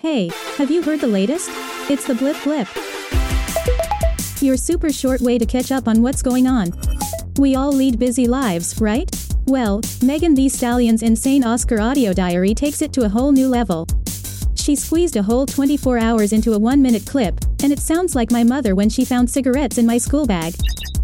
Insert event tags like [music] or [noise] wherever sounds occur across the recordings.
Hey, have you heard the latest? It's the Blip Blip. Your super short way to catch up on what's going on. We all lead busy lives, right? Well, Megan Thee Stallion's insane Oscar audio diary takes it to a whole new level. She squeezed a whole 24 hours into a one minute clip, and it sounds like my mother when she found cigarettes in my school bag.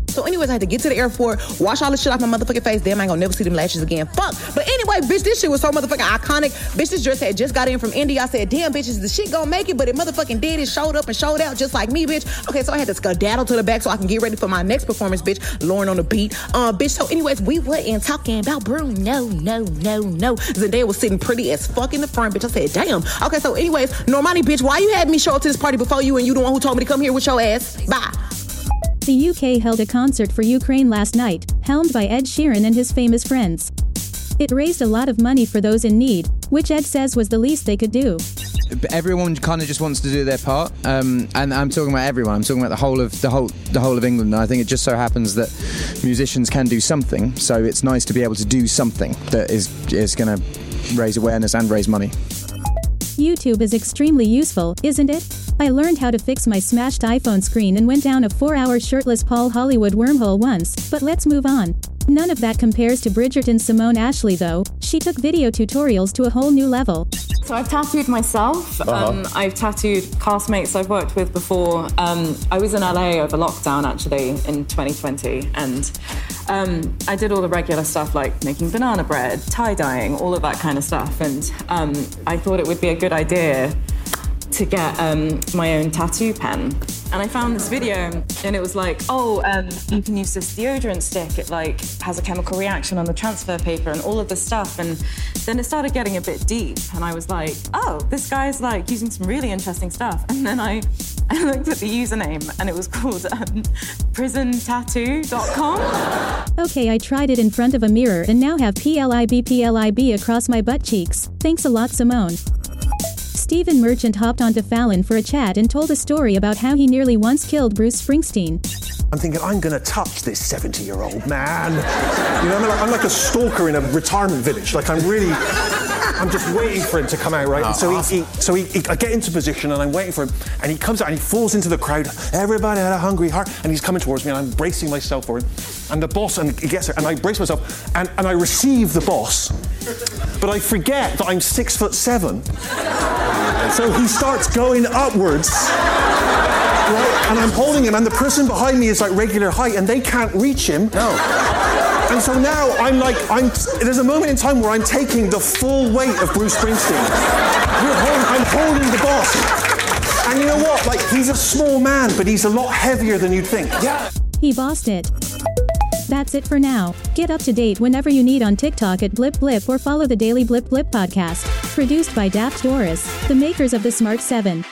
So, anyways, I had to get to the airport, wash all the shit off my motherfucking face. Damn, I ain't gonna never see them lashes again. Fuck. But anyway, bitch, this shit was so motherfucking iconic. Bitch, this dress had just got in from India. I said, damn, bitch, is the shit gonna make it? But it motherfucking did. It showed up and showed out just like me, bitch. Okay, so I had to skedaddle to the back so I can get ready for my next performance, bitch. Lauren on the beat. Uh, bitch, so anyways, we wasn't talking about Bruno. No, no, no, no. Zendaya was sitting pretty as fuck in the front, bitch. I said, damn. Okay, so anyways, Normani, bitch, why you had me show up to this party before you and you the one who told me to come here with your ass? Bye. The UK held a concert for Ukraine last night, helmed by Ed Sheeran and his famous friends. It raised a lot of money for those in need, which Ed says was the least they could do. everyone kind of just wants to do their part, um, and I'm talking about everyone. I'm talking about the whole of the whole the whole of England. And I think it just so happens that musicians can do something, so it's nice to be able to do something that is is going to raise awareness and raise money. YouTube is extremely useful, isn't it? I learned how to fix my smashed iPhone screen and went down a four hour shirtless Paul Hollywood wormhole once, but let's move on. None of that compares to Bridgerton Simone Ashley though, she took video tutorials to a whole new level. So I've tattooed myself. Uh-huh. Um, I've tattooed castmates I've worked with before. Um, I was in LA over lockdown actually in 2020, and um, I did all the regular stuff like making banana bread, tie dyeing, all of that kind of stuff. And um, I thought it would be a good idea to get um, my own tattoo pen. And I found this video, and it was like, oh, um, you can use this deodorant stick. It like has a chemical reaction on the transfer paper and all of this stuff. And then it started getting a bit deep, and I was like, oh, this guy's like using some really interesting stuff. And then I, [laughs] I looked at the username, and it was called um, prisontattoo.com. Okay, I tried it in front of a mirror and now have PLIB PLIB across my butt cheeks. Thanks a lot, Simone. Stephen Merchant hopped onto Fallon for a chat and told a story about how he nearly once killed Bruce Springsteen. I'm thinking, I'm going to touch this 70 year old man. You know, I'm like, I'm like a stalker in a retirement village. Like, I'm really. I'm just waiting for him to come out, right? And so he, he so he, he, I get into position and I'm waiting for him, and he comes out and he falls into the crowd. Everybody had a hungry heart, and he's coming towards me, and I'm bracing myself for him. And the boss, and he gets there, and I brace myself, and, and I receive the boss, but I forget that I'm six foot seven. So he starts going upwards. Right? And I'm holding him, and the person behind me is like regular height, and they can't reach him. No. And so now I'm like, I'm. There's a moment in time where I'm taking the full weight of Bruce Springsteen. We're holding, I'm holding the boss. And you know what? Like, he's a small man, but he's a lot heavier than you'd think. Yeah. He bossed it. That's it for now. Get up to date whenever you need on TikTok at Blip Blip or follow the Daily Blip Blip podcast. Produced by Daft Doris, the makers of the Smart 7.